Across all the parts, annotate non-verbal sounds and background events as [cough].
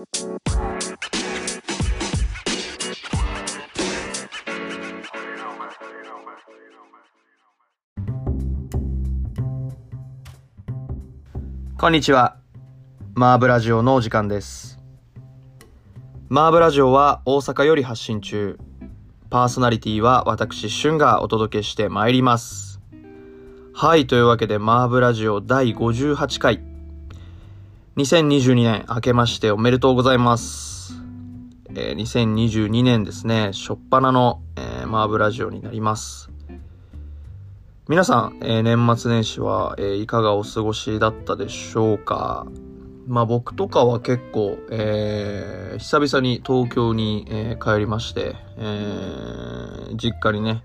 こんにちは。マーブラジオのお時間です。マーブラジオは大阪より発信中。パーソナリティは私、シュンがお届けしてまいります。はい、というわけでマーブラジオ第58回。2022年明けましておめでとうございます。えー2022年ですね、初っ端の、えーマーブラジオになります。皆さん、えー年末年始は、えいかがお過ごしだったでしょうか？まあ僕とかは結構、え久々に東京に、え帰りまして、え実家にね、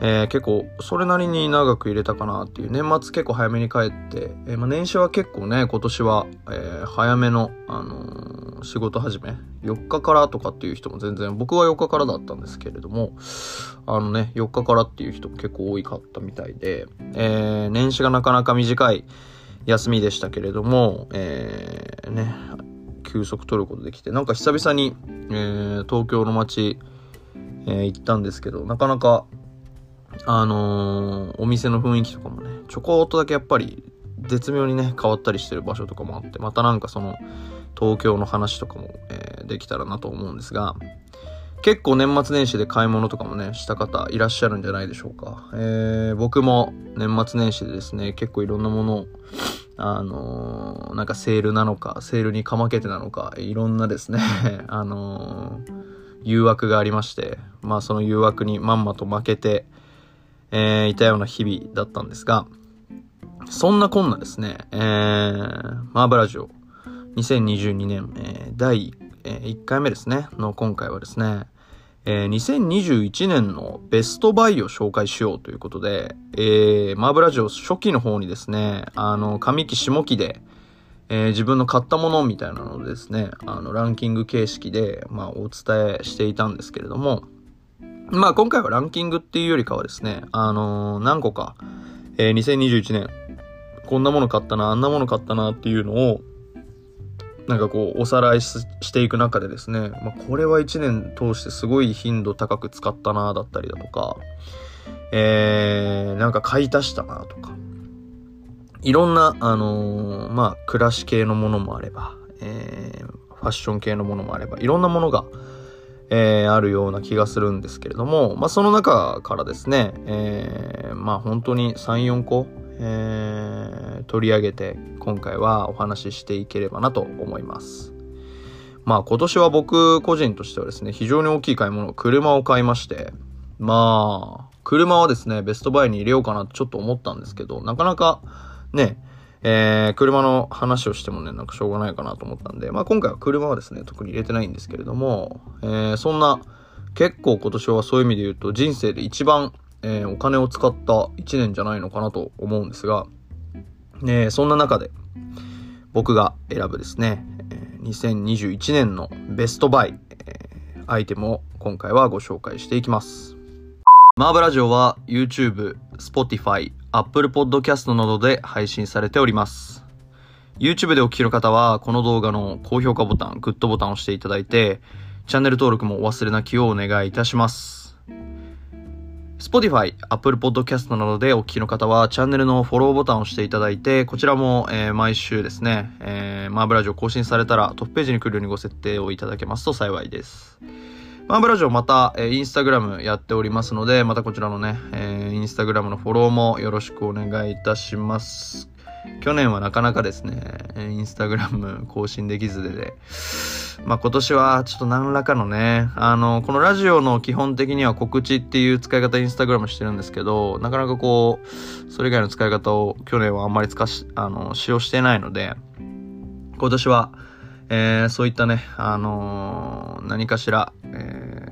えー結構それなりに長く入れたかなっていう。年末結構早めに帰って、えーまあ、年始は結構ね今年は、えー早めの、あの仕事始め。4日からとかっていう人も全然僕は4日からだったんですけれどもあのね4日からっていう人も結構多かったみたいで、え年始がなかなか短い休みでしたけれども、えね休息取ることできてなんか久々に、え東京の街、え行ったんですけどなかなかあのーお店の雰囲気とかもねちょこっとだけやっぱり絶妙にね変わったりしてる場所とかもあってまたなんかその東京の話とかも、えーできたらなと思うんですが結構年末年始で買い物とかもねした方いらっしゃるんじゃないでしょうか、えー僕も年末年始でですね結構いろんなものをあのーなんかセールなのかセールにかまけてなのかいろんなですね [laughs] あのー誘惑がありましてまあその誘惑にまんまと負けてえーいたような日々だったんですが、そんなこんなですね、えー、マーブラジオ2022年、えー第、え1回目ですね、の今回はですね、えー2021年のベストバイを紹介しようということで、えーマーブラジオ初期の方にですね、あの、上期下期で、えー自分の買ったものみたいなのでですね、あの、ランキング形式で、まあ、お伝えしていたんですけれども、まあ今回はランキングっていうよりかはですね、あのー何個か、えー2021年、こんなもの買ったな、あんなもの買ったなっていうのを、なんかこう、おさらいしていく中でですね、まあこれは1年通してすごい頻度高く使ったな、だったりだとか、えー、なんか買い足したな、とか、いろんな、あのーまあ暮らし系のものもあれば、えー、ファッション系のものもあれば、いろんなものが、えーあるような気がするんですけれども、まあ、その中からですね、えーまあ、本当に3、4個、えー取り上げて、今回はお話ししていければなと思います。まあ、今年は僕個人としてはですね、非常に大きい買い物、車を買いまして、まあ、車はですね、ベストバイに入れようかなとちょっと思ったんですけど、なかなかね、えー車の話をしてもね、なんかしょうがないかなと思ったんで、まあ今回は車はですね、特に入れてないんですけれども、えーそんな、結構今年はそういう意味で言うと、人生で一番、えーお金を使った一年じゃないのかなと思うんですが、えそんな中で、僕が選ぶですね、2021年のベストバイ、えアイテムを今回はご紹介していきます。マーブラジオは YouTube、Spotify、Apple Podcast などで配信されております。YouTube でお聞きの方は、この動画の高評価ボタン、グッドボタンを押していただいて、チャンネル登録もお忘れなきをお願いいたします。Spotify、Apple Podcast などでお聞きの方は、チャンネルのフォローボタンを押していただいて、こちらも、えー毎週ですね、えーマーブラジオ更新されたらトップページに来るようにご設定をいただけますと幸いです。マーブラジオまた、えーインスタグラムやっておりますので、またこちらのね、えーインスタグラムのフォローもよろしくお願いいたします。去年はなかなかですね、インスタグラム更新できずでで、まあ今年はちょっと何らかのね、あの、このラジオの基本的には告知っていう使い方インスタグラムしてるんですけど、なかなかこう、それ以外の使い方を去年はあんまり使し、あの、使用してないので、今年は、えーそういったね、あのー何かしら、えー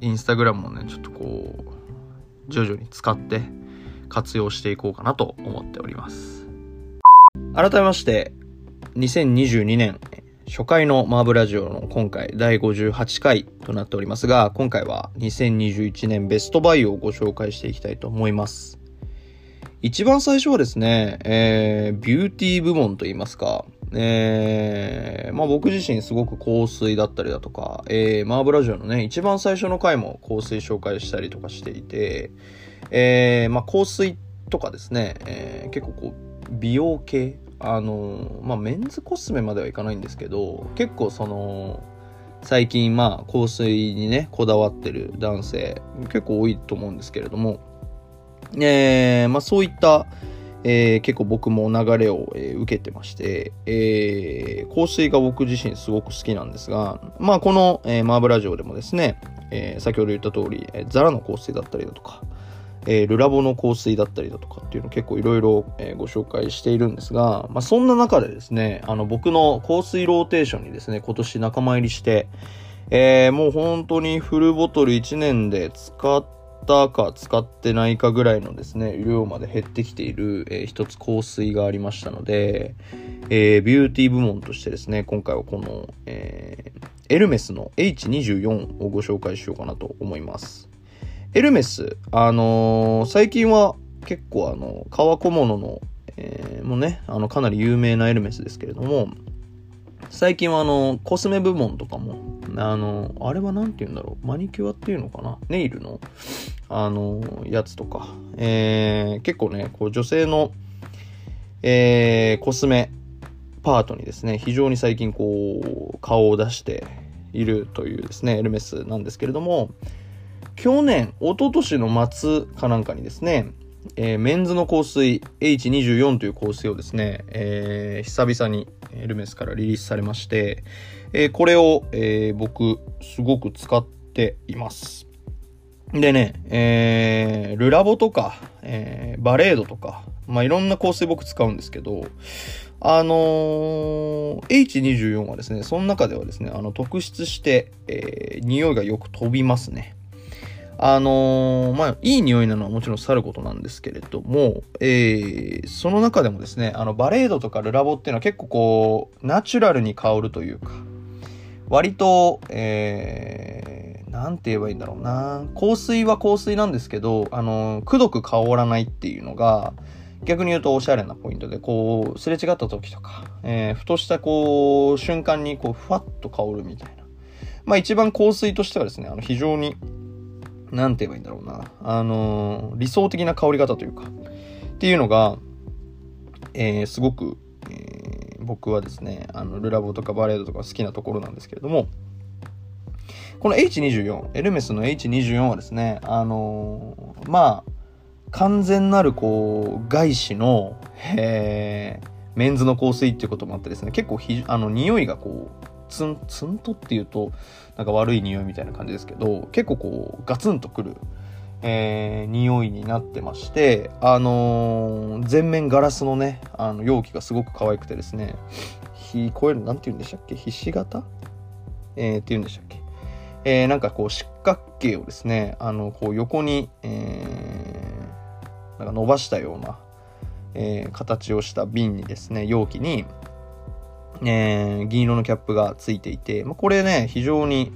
インスタグラムをね、ちょっとこう、徐々に使って活用していこうかなと思っております。改めまして、2022年初回のマーブラジオの今回第58回となっておりますが、今回は2021年ベストバイをご紹介していきたいと思います。一番最初はですね、えービューティー部門といいますか、えー、まあ僕自身すごく香水だったりだとか、えー、マーブラジオのね、一番最初の回も香水紹介したりとかしていて、えー、まあ香水とかですね、えー、結構こう、美容系、あのまあメンズコスメまではいかないんですけど、結構その、最近まあ香水にね、こだわってる男性、結構多いと思うんですけれども、えー、まあそういった、えー、結構僕も流れを、えー、受けてまして、えー、香水が僕自身すごく好きなんですが、まあこの、えー、マーブラジオでもですね、えー、先ほど言った通り、えー、ザラの香水だったりだとか、えー、ルラボの香水だったりだとかっていうの結構いろいろご紹介しているんですが、まあそんな中でですね、あの僕の香水ローテーションにですね、今年仲間入りして、えー、もう本当にフルボトル1年で使ってったか使ってないかぐらいのですね、量まで減ってきている、えー、一つ香水がありましたので、えー、ビューティー部門としてですね、今回はこの、えー、エルメスの H24 をご紹介しようかなと思います。エルメス、あのー、最近は結構あの、革小物の、えー、もね、あの、かなり有名なエルメスですけれども、最近はあの、コスメ部門とかも、あの、あれは何て言うんだろう、マニキュアっていうのかなネイルの、あの、やつとか、えー、結構ね、こう女性の、えー、コスメパートにですね、非常に最近こう、顔を出しているというですね、エルメスなんですけれども、去年、一昨年の末かなんかにですね、えー、メンズの香水 H24 という香水をですね、えー、久々にエルメスからリリースされまして、えー、これを、え僕すごく使っています。でね、えルラボとか、えバレードとか、まあ、いろんな香水僕使うんですけど、あの、H24 はですね、その中ではですね、あの、特筆して、えー、匂いがよく飛びますね。あのー、まあ、いい匂いなのはもちろんさることなんですけれども、えー、その中でもですね、あの、バレードとかルラボっていうのは結構こう、ナチュラルに香るというか、割と、えー、なんて言えばいいんだろうな。香水は香水なんですけど、あの、くどく香らないっていうのが、逆に言うとおしゃれなポイントで、こう、すれ違った時とか、えー、ふとしたこう、瞬間にこう、ふわっと香るみたいな。まあ一番香水としてはですね、あの、非常に、なんて言えばいいんだろうな。あのー、理想的な香り方というか、っていうのが、えー、すごく、えー、僕はですね、あの、ルラボとかバレードとか好きなところなんですけれども、この H24、エルメスの H24 はですね、あのー、まあ、完全なる、こう、外資の、え、メンズの香水っていうこともあってですね、結構ひ、あの、匂いがこう、ツン、ツンとっていうと、なんか悪い匂いみたいな感じですけど、結構こう、ガツンとくる、えー、匂いになってまして、あのー、全面ガラスのね、あの、容器がすごく可愛くてですね、ひ、こういうの、なんて言うんでしたっけ？ひし形？えー、って言うんでしたっけ？えー、なんかこう、四角形をですね、あの、こう、横に、えー、なんか伸ばしたような、えー、形をした瓶にですね、容器に、えー、銀色のキャップがついていて、まあ、これね、非常に、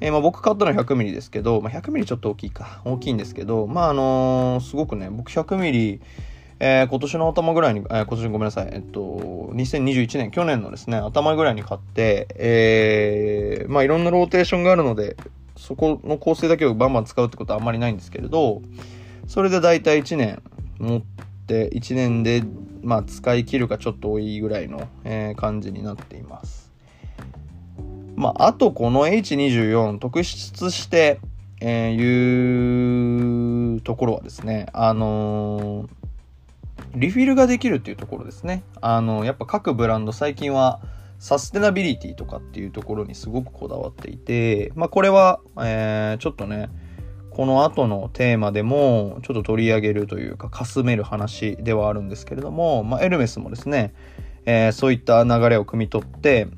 えー、まあ、僕買ったのは 100mm ですけど、まあ、100mm ちょっと大きいか、大きいんですけど、まあ、あのー、すごくね、僕 100mm、えー、今年の頭ぐらいに、えー、今年ごめんなさい、えっと、2021年、去年のですね、頭ぐらいに買って、えー、まあ、いろんなローテーションがあるので、そこの構成だけをバンバン使うってことはあんまりないんですけれど、それでだいたい1年持って、1年でまあ、使い切るかちょっと多いぐらいの、えー、感じになっています。まあ、あとこの H24 特筆して、えー、いうところはですね、あのー、リフィルができるっていうところですね。あのー、やっぱ各ブランド最近はサステナビリティとかっていうところにすごくこだわっていて、まあこれは、えー、ちょっとね、この後のテーマでもちょっと取り上げるというかかすめる話ではあるんですけれども、まあ、エルメスもですね、えー、そういった流れを汲み取って、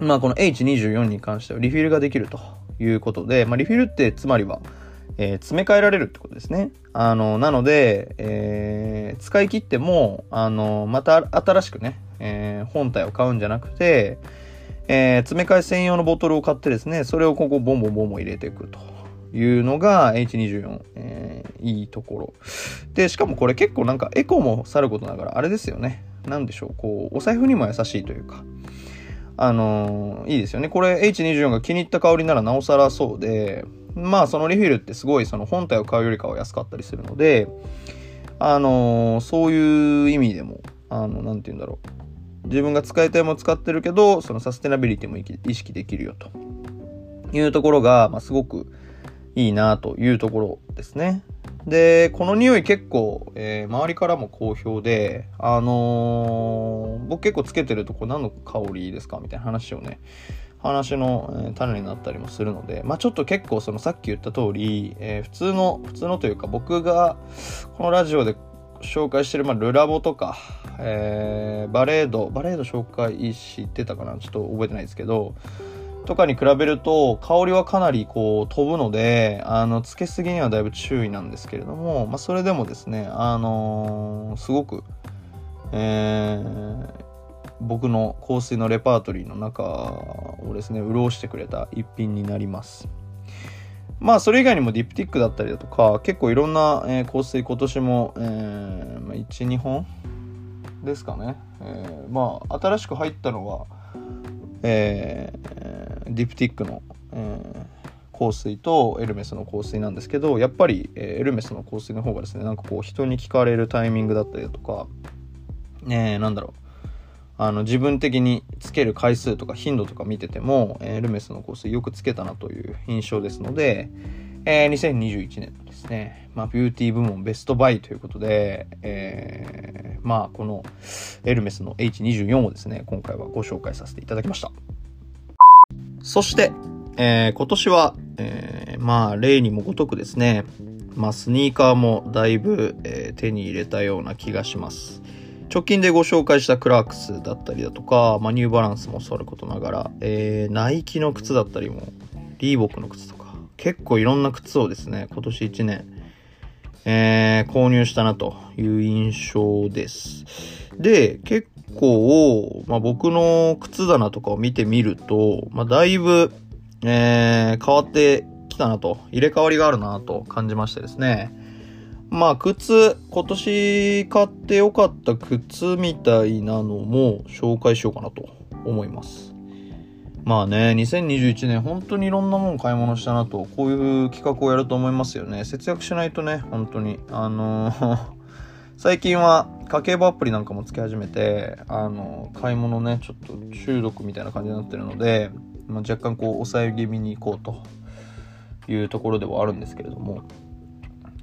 まあ、この H24 に関してはリフィルができるということで、まあ、リフィルってつまりは、えー、詰め替えられるってことですね。あの、なので、えー、使い切っても、あの、また新しくね、えー、本体を買うんじゃなくて、え、詰め替え専用のボトルを買ってですね、それをここボンボンボンボン入れていくと。いうのが H24、えー、いいところ。で、しかもこれ結構なんかエコもさることながら、あれですよね。なんでしょう、こう、お財布にも優しいというか、あのー、いいですよね。これ H24 が気に入った香りならなおさらそうで、まあそのリフィルってすごいその本体を買うよりかは安かったりするので、あのー、そういう意味でも、あの、なんて言うんだろう。自分が使いたいもの使ってるけど、そのサステナビリティも意識できるよというところが、まあ、すごくいいなというところですね。で、この匂い結構、えー、周りからも好評で、あのー、僕結構つけてるとこ何の香りですかみたいな話をね、話の、え、種になったりもするので、まあちょっと結構そのさっき言った通り、えー、普通の、普通のというか僕がこのラジオで紹介してる、まあルラボとか、えー、バレード、バレード紹介してたかな？ちょっと覚えてないですけど、とかに比べると香りはかなりこう飛ぶのであのつけすぎにはだいぶ注意なんですけれども、まあ、それでもですねあのー、すごく、えー、僕の香水のレパートリーの中をですね潤してくれた一品になります。まあそれ以外にもディプティックだったりだとか結構いろんな、え、香水今年も、えーま、12本ですかね、えー、まあ新しく入ったのはえー、ディプティックの、えー、香水とエルメスの香水なんですけどやっぱり、えー、エルメスの香水の方がですねなんかこう人に聞かれるタイミングだったりだとかねなんだろうあの自分的につける回数とか頻度とか見てても、エルメスの香水よくつけたなという印象ですので、えー、2021年ですね、まあ、ビューティー部門ベストバイということで、えー、まあ、このエルメスの H24 をですね、今回はご紹介させていただきました。そして、えー、今年は、えー、まあ、例にもごとくですね、まあ、スニーカーもだいぶ、えー、手に入れたような気がします。直近でご紹介したクラークスだったりだとか、まあ、ニューバランスもそうることながら、えー、ナイキの靴だったりも、リーボックの靴とか、結構いろんな靴をですね、今年1年、えー、購入したなという印象です。で、結構、まあ、僕の靴棚とかを見てみると、まあ、だいぶ、えー、変わってきたなと、入れ替わりがあるなと感じましてですね。まあ、靴、今年買ってよかった靴みたいなのも紹介しようかなと思います。まあね、2021年本当にいろんなもん買い物したなと、こういう企画をやると思いますよね。節約しないとね、本当に。あのー、最近は家計簿アプリなんかもつけ始めて、あの、買い物ね、ちょっと中毒みたいな感じになってるので、まあ、若干こう、抑え気味に行こうというところではあるんですけれども、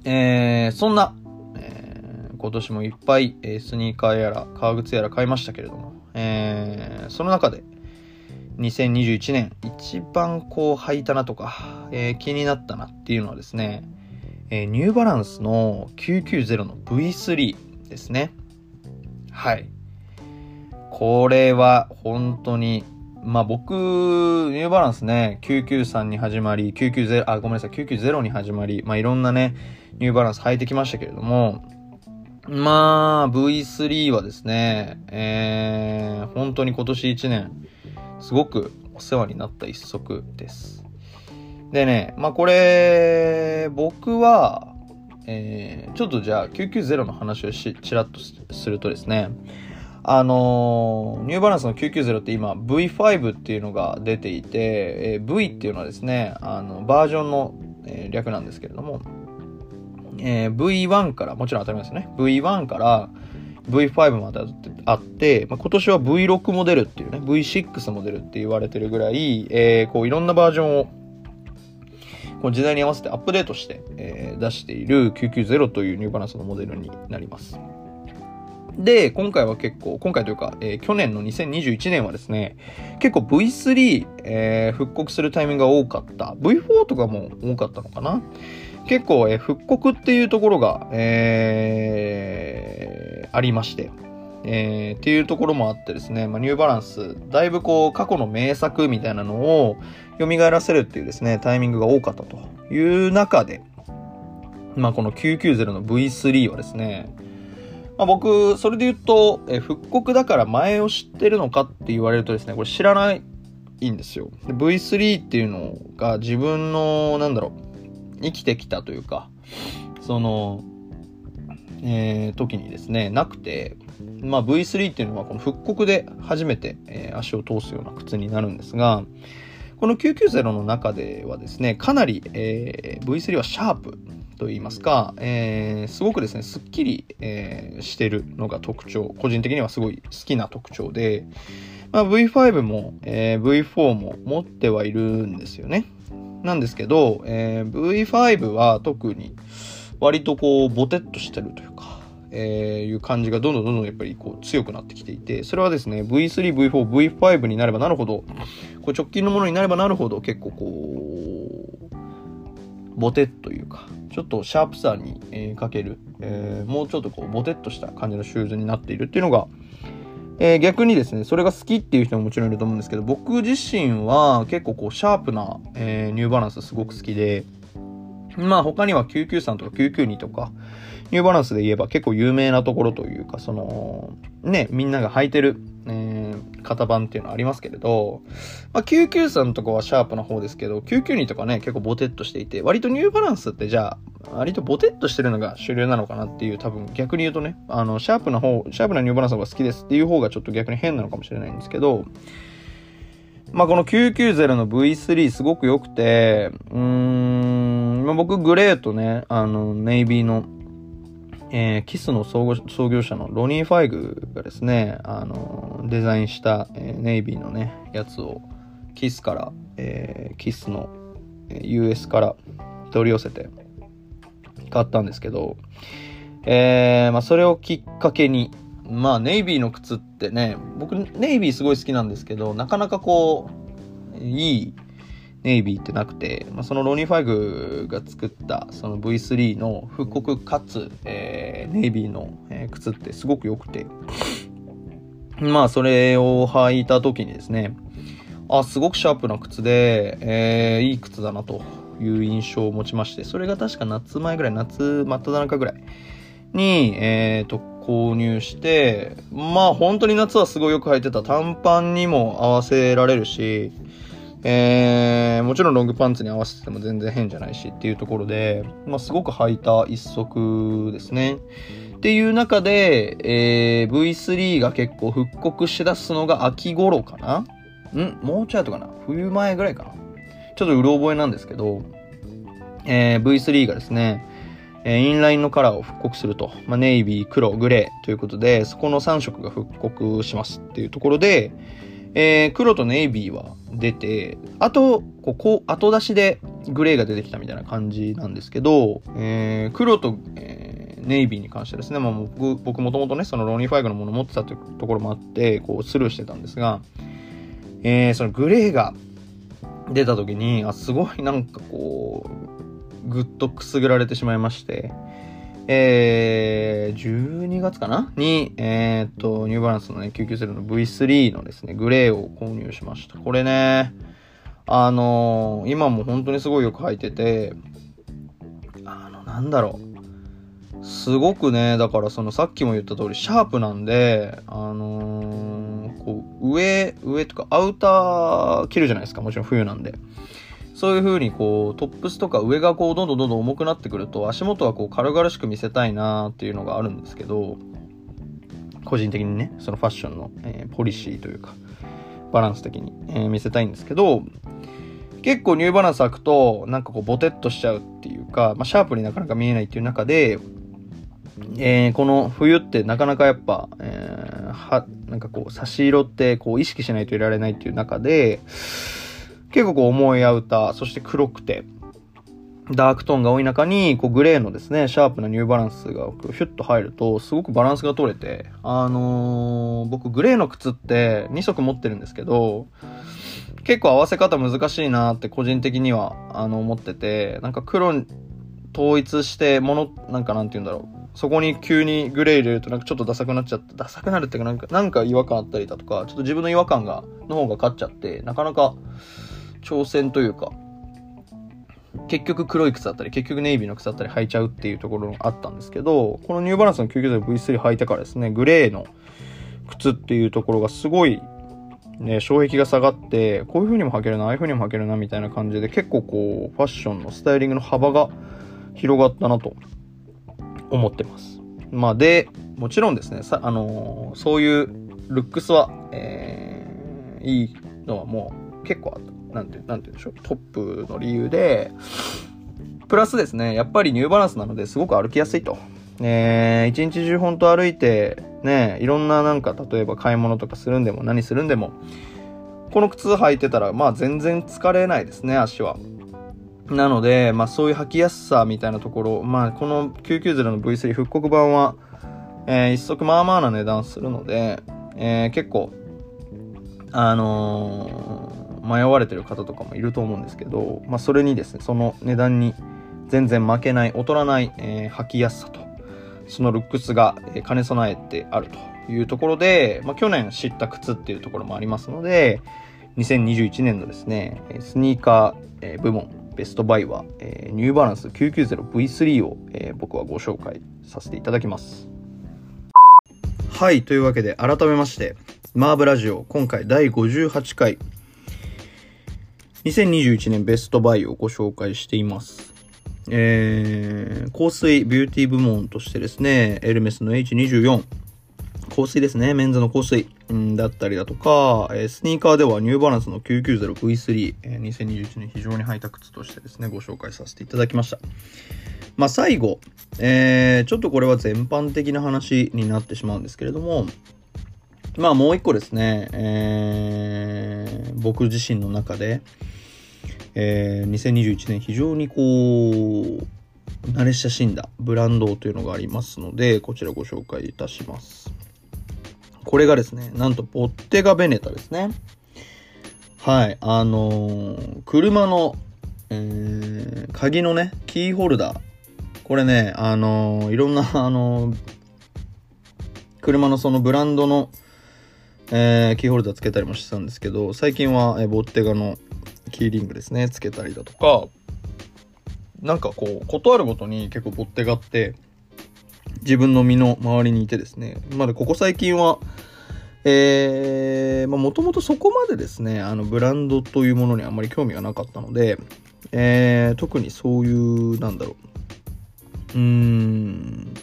えー、そんな、えー、今年もいっぱい、え、スニーカーやら革靴やら買いましたけれども、えー、その中で、2021年一番こう履いたなとか、えー、気になったなっていうのはですね、え、ニューバランスの990の V3 ですね。はい。これは本当に、まあ僕、ニューバランスね、993に始まり、990、あ、ごめんなさい、990に始まり、まあいろんなね、ニューバランス履いてきましたけれども、まあ V3 はですね、えー、本当に今年1年、すごくお世話になった一足です。でね、まあこれ、僕は、えー、ちょっとじゃあ990の話をし、ちらっとするとですね、あのー、ニューバランスの990って今 V5 っていうのが出ていて、えー、V っていうのはですね、あの、バージョンの、えー、略なんですけれども、えー、V1 から、もちろん当たり前ですね。V1 から、V5 まであって、まあ、今年は V6 モデルっていうね、V6 モデルって言われてるぐらい、えー、こういろんなバージョンをこう時代に合わせてアップデートして、えー、出している990というニューバランスのモデルになります。で、今回は結構、今回というか、えー、去年の2021年はですね、結構 V3、えー、復刻するタイミングが多かった。V4 とかも多かったのかな結構、えー、復刻っていうところが、えー、ありまして、えー、っていうところもあってですね、まあ、ニューバランス、だいぶこう、過去の名作みたいなのを蘇らせるっていうですね、タイミングが多かったという中で、まあ、この990の V3 はですね、まあ、僕、それで言うと、え復刻だから前を知ってるのかって言われるとですね、これ知らないんですよ。V3 っていうのが自分の、なんだろう、生きてきたというか、その、えー、時にですね、なくて、まあ、V3 っていうのはこの復刻で初めて、えー、足を通すような靴になるんですが、この990の中ではですね、かなり、えー、V3 はシャープと言いますか、えー、すごくですね、すっきり、えー、してるのが特徴、個人的にはすごい好きな特徴で、まあ、V5 も、えー、V4 も持ってはいるんですよね。なんですけど、えー、V5 は特に割とこうボテッとしてるというか、えー、いう感じがどんどんどんどんやっぱりこう強くなってきていて、それはですね、V3、V4、V5 になればなるほど、こう直近のものになればなるほど結構こう、ボテッというか、ちょっとシャープさに、えー、かける、えー、もうちょっとこうボテッとした感じのシューズになっているっていうのが、えー、逆にですね、それが好きっていう人ももちろんいると思うんですけど、僕自身は結構こうシャープな、え、ニューバランスすごく好きで、まあ他には993とか992とか、ニューバランスで言えば結構有名なところというか、その、ね、みんなが履いてる、えー、型番っていうのはありますけれど、まあ、993とかはシャープな方ですけど、992とかね、結構ボテッとしていて、割とニューバランスってじゃあ、割とボテッとしてるのが主流なのかなっていう、多分逆に言うとね、あの、シャープな方、シャープなニューバランスの方が好きですっていう方がちょっと逆に変なのかもしれないんですけど、まあ、この990の V3 すごく良くて、うーん、まあ、僕グレーとね、あの、ネイビーのえー、キスの創業者のロニー・ファイグがですね、あのデザインした、えー、ネイビーのね、やつをキスから、えー、キスの、え US から取り寄せて買ったんですけど、え、まあ、それをきっかけに、まあ、ネイビーの靴ってね、僕、ネイビーすごい好きなんですけど、なかなかこう、いいネイビーってなくて、まあ、そのロニー・ファイグが作ったその V3 の復刻かつ、えー、ネイビーの、えー、靴ってすごく良くて、まあそれを履いた時にですね、あ、すごくシャープな靴で、えー、いい靴だなという印象を持ちまして、それが確か夏前ぐらい、夏真っ只中ぐらいに、えー、と、購入して、まあ本当に夏はすごいよく履いてた。短パンにも合わせられるし、えー、もちろんロングパンツに合わせても全然変じゃないしっていうところで、まあ、すごく履いた一足ですね。っていう中で、えー、V3 が結構復刻しだすのが秋頃かなん？もうちょい後かな冬前ぐらいかなちょっとうろ覚えなんですけど、えー、V3 がですね、えー、インラインのカラーを復刻すると。まあ、ネイビー、黒、グレーということで、そこの3色が復刻しますっていうところで、えー、黒とネイビーは出て、あと、ここ、後出しでグレーが出てきたみたいな感じなんですけど、えー、黒と、えー、ネイビーに関してですね、まあ、僕、僕もともとね、そのロニーファイグのもの持ってたというところもあって、こう、スルーしてたんですが、えー、そのグレーが出た時に、あ、すごいなんかこう、ぐっとくすぐられてしまいまして、えー、12月かな？に、えー、っと、ニューバランスのね、990の V3 のですね、グレーを購入しました。これね、あのー、今も本当にすごいよく履いてて、あの、なんだろう。すごくね、だからそのさっきも言った通り、シャープなんで、あのー、こう、上、上とかアウター着るじゃないですか。もちろん冬なんで。そういう風にこう、トップスとか上がこう、どんどんどんどん重くなってくると、足元はこう、軽々しく見せたいなっていうのがあるんですけど、個人的にね、そのファッションの、えー、ポリシーというか、バランス的に、えー、見せたいんですけど、結構ニューバランス履くと、なんかこう、ボテッとしちゃうっていうか、まあ、シャープになかなか見えないっていう中で、えー、この冬ってなかなかやっぱ、えー、は、なんかこう、差し色ってこう、意識しないといられないっていう中で、結構こう重いアウター、そして黒くて、ダークトーンが多い中に、こうグレーのですね、シャープなニューバランスがヒュッと入ると、すごくバランスが取れて、あのー、僕グレーの靴って2足持ってるんですけど、結構合わせ方難しいなって個人的には、あの、思ってて、なんか黒統一してもの、なんかなんて言うんだろう。そこに急にグレー入れるとなんかちょっとダサくなっちゃって、ダサくなるっていうかなんか、なんか違和感あったりだとか、ちょっと自分の違和感が、の方が勝っちゃって、なかなか、挑戦というか、結局黒い靴だったり、結局ネイビーの靴だったり履いちゃうっていうところがあったんですけど、このニューバランスの99台 V3 履いてからですね、グレーの靴っていうところがすごい、ね、衝撃が下がって、こういう風にも履けるな、ああいう風にも履けるな、みたいな感じで、結構こう、ファッションのスタイリングの幅が広がったなと思ってます。まあで、もちろんですね、さ、あのー、そういうルックスは、えー、いいのはもう結構あった。なんて、なんて言うんでしょう。トップの理由で、プラスですね、やっぱりニューバランスなのですごく歩きやすいと。え、一日中ほんと歩いて、ね、いろんななんか、例えば買い物とかするんでも何するんでも、この靴履いてたら、まあ全然疲れないですね、足は。なので、まあそういう履きやすさみたいなところ、まあこの990の V3 復刻版は、えー、一足まあまあな値段するので、えー、結構、あの、迷われてる方とかもいると思うんですけど、まあそれにですね、その値段に全然負けない、劣らない、えー、履きやすさと、そのルックスが、兼ね備えてあるというところで、まあ去年知った靴っていうところもありますので、2021年のですね、スニーカー部門、ベストバイは、え、ニューバランス 990V3 を、え、僕はご紹介させていただきます。はい、というわけで改めまして、マーブラジオ今回第58回2021年ベストバイをご紹介しています。えー、香水ビューティー部門としてですね、エルメスの H24、香水ですね。メンズの香水、うん、だったりだとか、えー、スニーカーではニューバランスの 990V3、えー、2021年非常に履いた靴としてですね、ご紹介させていただきました。まあ、最後、えー、ちょっとこれは全般的な話になってしまうんですけれども、まあもう一個ですね、えー、僕自身の中で、えー、2021年非常にこう、慣れ親しんだブランドというのがありますので、こちらご紹介いたします。これがですね、なんとボッテガベネタですね。はい。あのー、車の、えー、鍵のね、キーホルダー。これね、あのー、いろんな、あの、車のそのブランドの、えー、キーホルダーつけたりもしてたんですけど、最近は、えー、ボッテガのキーリングですね、つけたりだとか、なんかこう、ことあるごとに結構ボッテガって、自分の身の周りにいてですね、まだここ最近は、え、まあもともとそこまでですね、あのブランドというものにあんまり興味がなかったので、えー、特にそういう、なんだろう、うーん、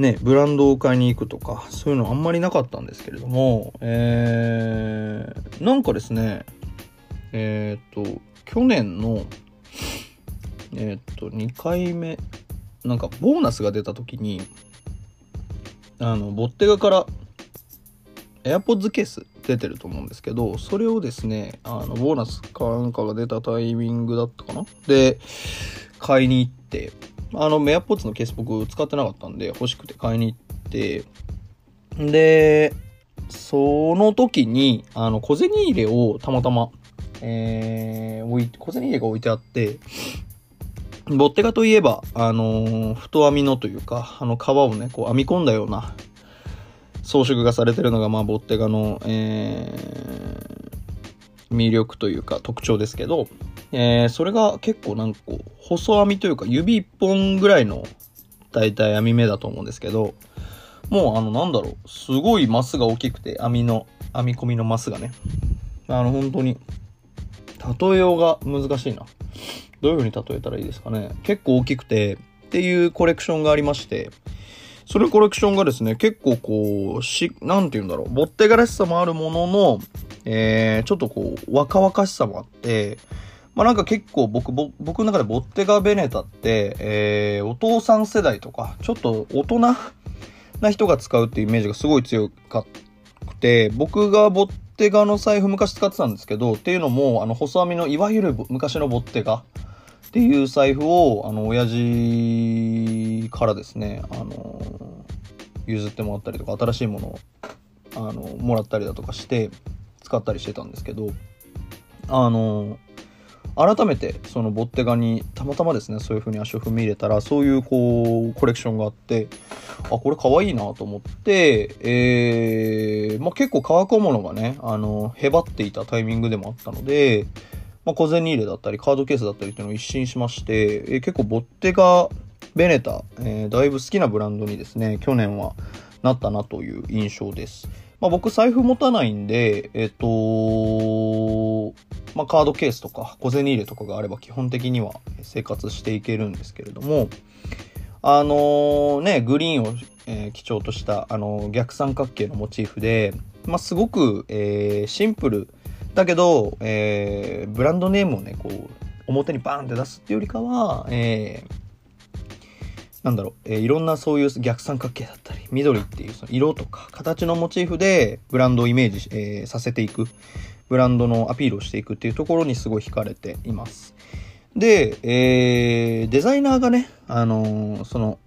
ね、ブランドを買いに行くとか、そういうのあんまりなかったんですけれども、えー、なんかですね、えー、っと、去年の、えー、っと、2回目なんかボーナスが出た時にあのボッテガから AirPods ケース出てると思うんですけどそれをですねあのボーナスかなんかが出たタイミングだったかな？で買いに行ってあの AirPods のケース僕使ってなかったんで欲しくて買いに行って。でその時にあの小銭入れをたまたまえー、置い、小銭入れが置いてあって、ボッテガといえば、あのー、太編みのというか、あの皮をね、こう編み込んだような装飾がされてるのが、まあ、ボッテガの、えー、魅力というか特徴ですけど、えー、それが結構なんかこう、細編みというか、指一本ぐらいの、大体編み目だと思うんですけど、もうあの、なんだろう、すごいマスが大きくて、編みの、編み込みのマスがね、あの、本当に、例えようが難しいな。どういう風に例えたらいいですかね。結構大きくて、っていうコレクションがありまして、それコレクションがですね、結構こう、し、なんて言うんだろう、ボッテガらしさもあるものの、えー、ちょっとこう、若々しさもあって、まあなんか結構僕、僕の中でボッテガベネタって、えー、お父さん世代とか、ちょっと大人な人が使うっていうイメージがすごい強かくて、僕がボッテガの財布昔使ってたんですけど、っていうのも、あの、細編みのいわゆる昔のボッテガっていう財布を、あの、親父からですね、あの、譲ってもらったりとか、新しいものを、あの、もらったりだとかして、使ったりしてたんですけど、あの、改めてそのボッテガにたまたまですねそういう風に足を踏み入れたらそういうこうコレクションがあってあこれ可愛いなと思ってえー、まあ、結構乾くものがねあのへばっていたタイミングでもあったのでまあ、小銭入れだったり、カードケースだったりっていうのを一新しまして、えー、結構ボッテガ、ベネタ、えー、だいぶ好きなブランドにですね、去年はなったなという印象です。まあ、僕財布持たないんで、えっ、とまあ、カードケースとか小銭入れとかがあれば基本的には生活していけるんですけれども、あのー、ね、グリーンを、えー、基調とした、あのー、逆三角形のモチーフで、まあ、すごく、えー、シンプルだけど、えー、ブランドネームをね、こう、表にバーンって出すっていうよりかは、えー、なんだろう、えー、いろんなそういう逆三角形だったり、緑っていうその色とか形のモチーフでブランドをイメージ、えー、させていく、ブランドのアピールをしていくっていうところにすごい惹かれています。で、えー、デザイナーがね、あのー、その、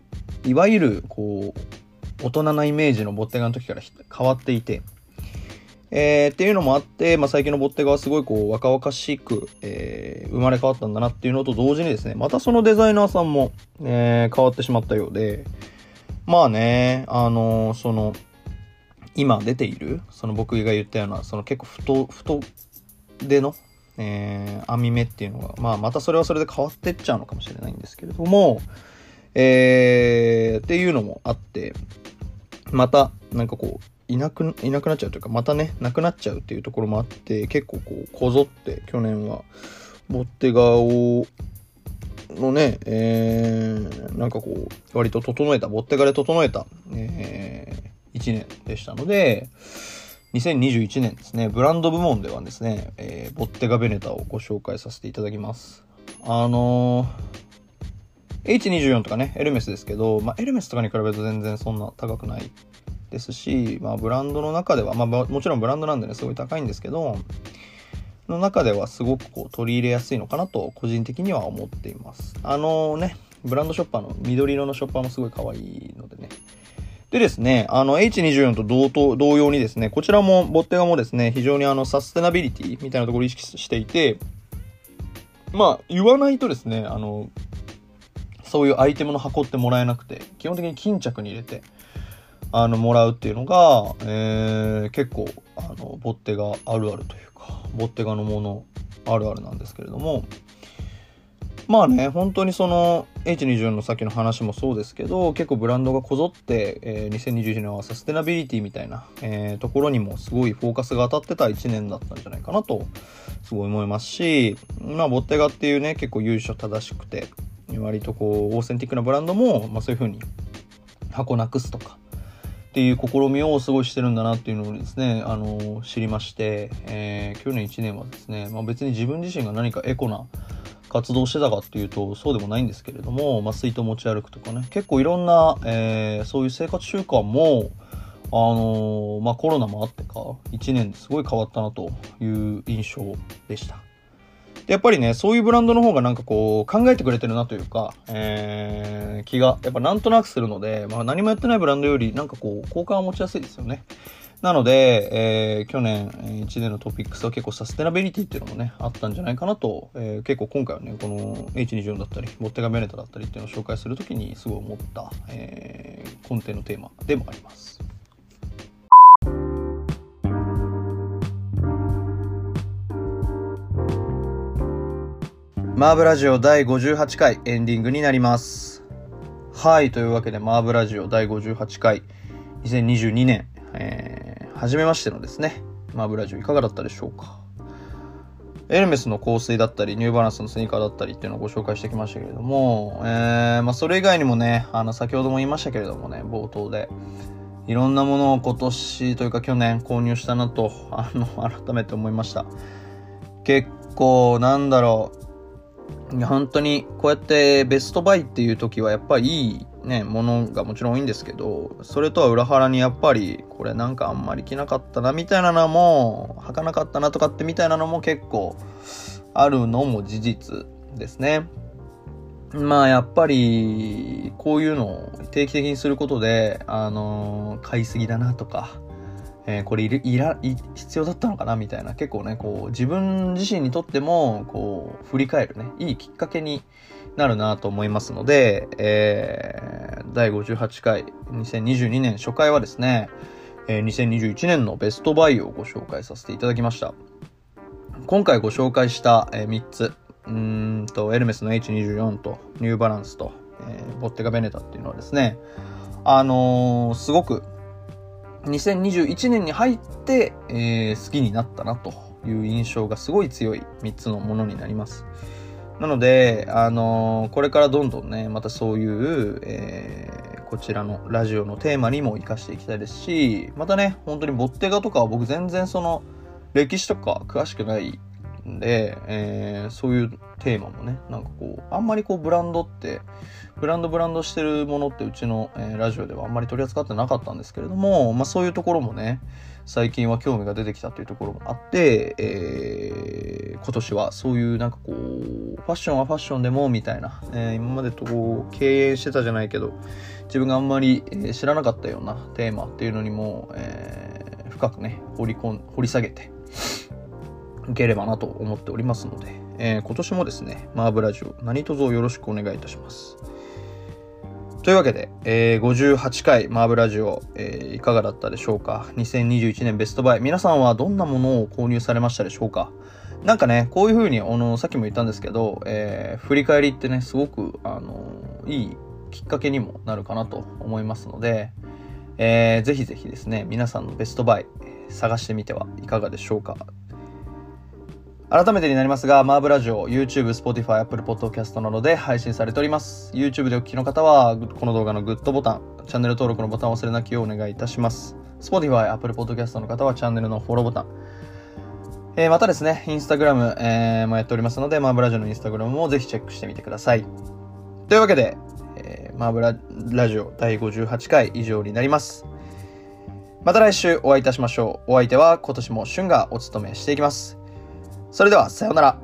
いわゆる、こう、大人なイメージのボッテガの時から変わっていて、えー、っていうのもあって、まあ、最近のボッテガはすごいこう若々しく、えー、生まれ変わったんだなっていうのと同時にですね、またそのデザイナーさんも、えー、変わってしまったようで、まあね、あのー、その、今出ている、その僕が言ったような、その結構太、太での、えー、網目っていうのが、まあまたそれはそれで変わってっちゃうのかもしれないんですけれども、えー、っていうのもあって、また、なんかこう、いなく、いなくなっちゃうというか、またね、なくなっちゃうっていうところもあって、結構こう、こぞって去年は、ボッテガを、のね、えー、なんかこう、割と整えた、ボッテガで整えた、えー、1年でしたので、2021年ですね、ブランド部門ではですね、えー、ボッテガベネタをご紹介させていただきます。あのー、H24 とかね、エルメスですけど、まあ、エルメスとかに比べると全然そんな高くないですし、まあ、ブランドの中では、まあ、もちろんブランドなんでね、すごい高いんですけど、の中ではすごくこう取り入れやすいのかなと個人的には思っています。あのね、ブランドショッパーの緑色のショッパーもすごい可愛いのでね。でですね、あの H24 と同等同様にですね、こちらも、ボッテガもですね、非常にあのサステナビリティみたいなところを意識していて、まあ、言わないとですね、あの、そういうアイテムの箱ってもらえなくて、基本的に巾着に入れて、あの、もらうっていうのが、えー、結構、あの、ボッテガあるあるというか、ボッテガのものあるあるなんですけれども、まあね、本当にその H24 のさっきの話もそうですけど、結構ブランドがこぞって、えー、2021年はサステナビリティみたいな、えー、ところにもすごいフォーカスが当たってた1年だったんじゃないかなと、すごい思いますし、まあ、ボッテガっていうね、結構優勝正しくて、割とこう、オーセンティックなブランドも、まあそういう風に箱なくすとか、っていう試みをすごいしてるんだなっていうのをですね、あの、知りまして、えー、去年1年はですね、まあ、別に自分自身が何かエコな活動してたかっていうと、そうでもないんですけれども、まあ、水筒持ち歩くとかね、結構いろんな、えー、そういう生活習慣も、あの、まあ、コロナもあってか、1年ですごい変わったなという印象でした。やっぱりね、そういうブランドの方がなんかこう、考えてくれてるなというか、えー、気が、やっぱなんとなくするので、まあ何もやってないブランドより、なんかこう、好感を持ちやすいですよね。なので、えー、去年1年のトピックスは結構サステナビリティっていうのもね、あったんじゃないかなと、えー、結構今回はね、この H24 だったり、モッテガベネタだったりっていうのを紹介するときにすごい思った、えー、根底のテーマでもあります。マーブラジオ第58回エンディングになります。はい、というわけでマーブラジオ第58回2022年、えー、初めましてのですね、マーブラジオいかがだったでしょうか。エルメスの香水だったり、ニューバランスのスニーカーだったりっていうのをご紹介してきましたけれども、えー、まあそれ以外にもね、あの、先ほども言いましたけれどもね、冒頭で、いろんなものを今年というか去年購入したなと、あの、改めて思いました。結構、なんだろう、本当にこうやってベストバイっていう時はやっぱりいいね、ものがもちろん多いんですけど、それとは裏腹にやっぱり、これなんかあんまり着なかったなみたいなのも、履かなかったなとかってみたいなのも結構あるのも事実ですね。まあやっぱり、こういうのを定期的にすることで、あのー、買いすぎだなとか、えー、これいいらい必要だったのかなみたいな。結構ねこう自分自身にとってもこう振り返るねいいきっかけになるなと思いますので、えー、第58回2022年初回はですね、えー、2021年のベストバイをご紹介させていただきました。今回ご紹介した、えー、3つうんとエルメスの H24 とニューバランスと、えー、ボッテガベネタっていうのはですねあのー、すごく2021年に入って、えー、好きになったなという印象がすごい強い3つのものになります。なので、あのーこれからどんどんね、またそういう、えーこちらのラジオのテーマにも活かしていきたいですし、またね、本当にボッテガとかは僕全然その、歴史とか詳しくないんで、えーそういうテーマもね、なんかこう、あんまりこうブランドって、ブランドブランドしてるものってうちの、えーラジオではあんまり取り扱ってなかったんですけれども、まあそういうところもね、最近は興味が出てきたというところもあって、えー今年はそういうなんかこう、ファッションはファッションでもみたいな、えー今までとこう、敬遠してたじゃないけど、自分があんまり、えー知らなかったようなテーマっていうのにも、えー深くね、掘り込ん、掘り下げて、いければなと思っておりますので、えー今年もですね、マーブラジオ何卒よろしくお願いいたします。というわけで、えー58回マーブラジオ、えーいかがだったでしょうか ?2021 年ベストバイ。皆さんはどんなものを購入されましたでしょうか？なんかね、こういう風に、あの、さっきも言ったんですけど、えー振り返りってね、すごく、あの、いいきっかけにもなるかなと思いますので、えーぜひぜひですね、皆さんのベストバイ、探してみてはいかがでしょうか？改めてになりますが、マーブラジオ、YouTube、Spotify、Apple Podcast などで配信されております。YouTube でお聞きの方は、この動画のグッドボタン、チャンネル登録のボタンを忘れなきようお願いいたします。Spotify、Apple Podcast の方はチャンネルのフォローボタン。えーまたですね、Instagram、えーもやっておりますので、マーブラジオの Instagram もぜひチェックしてみてください。というわけで、えーマーブララジオ第58回以上になります。また来週お会いいたしましょう。お相手は今年も旬がお務めしていきます。それでは、さようなら。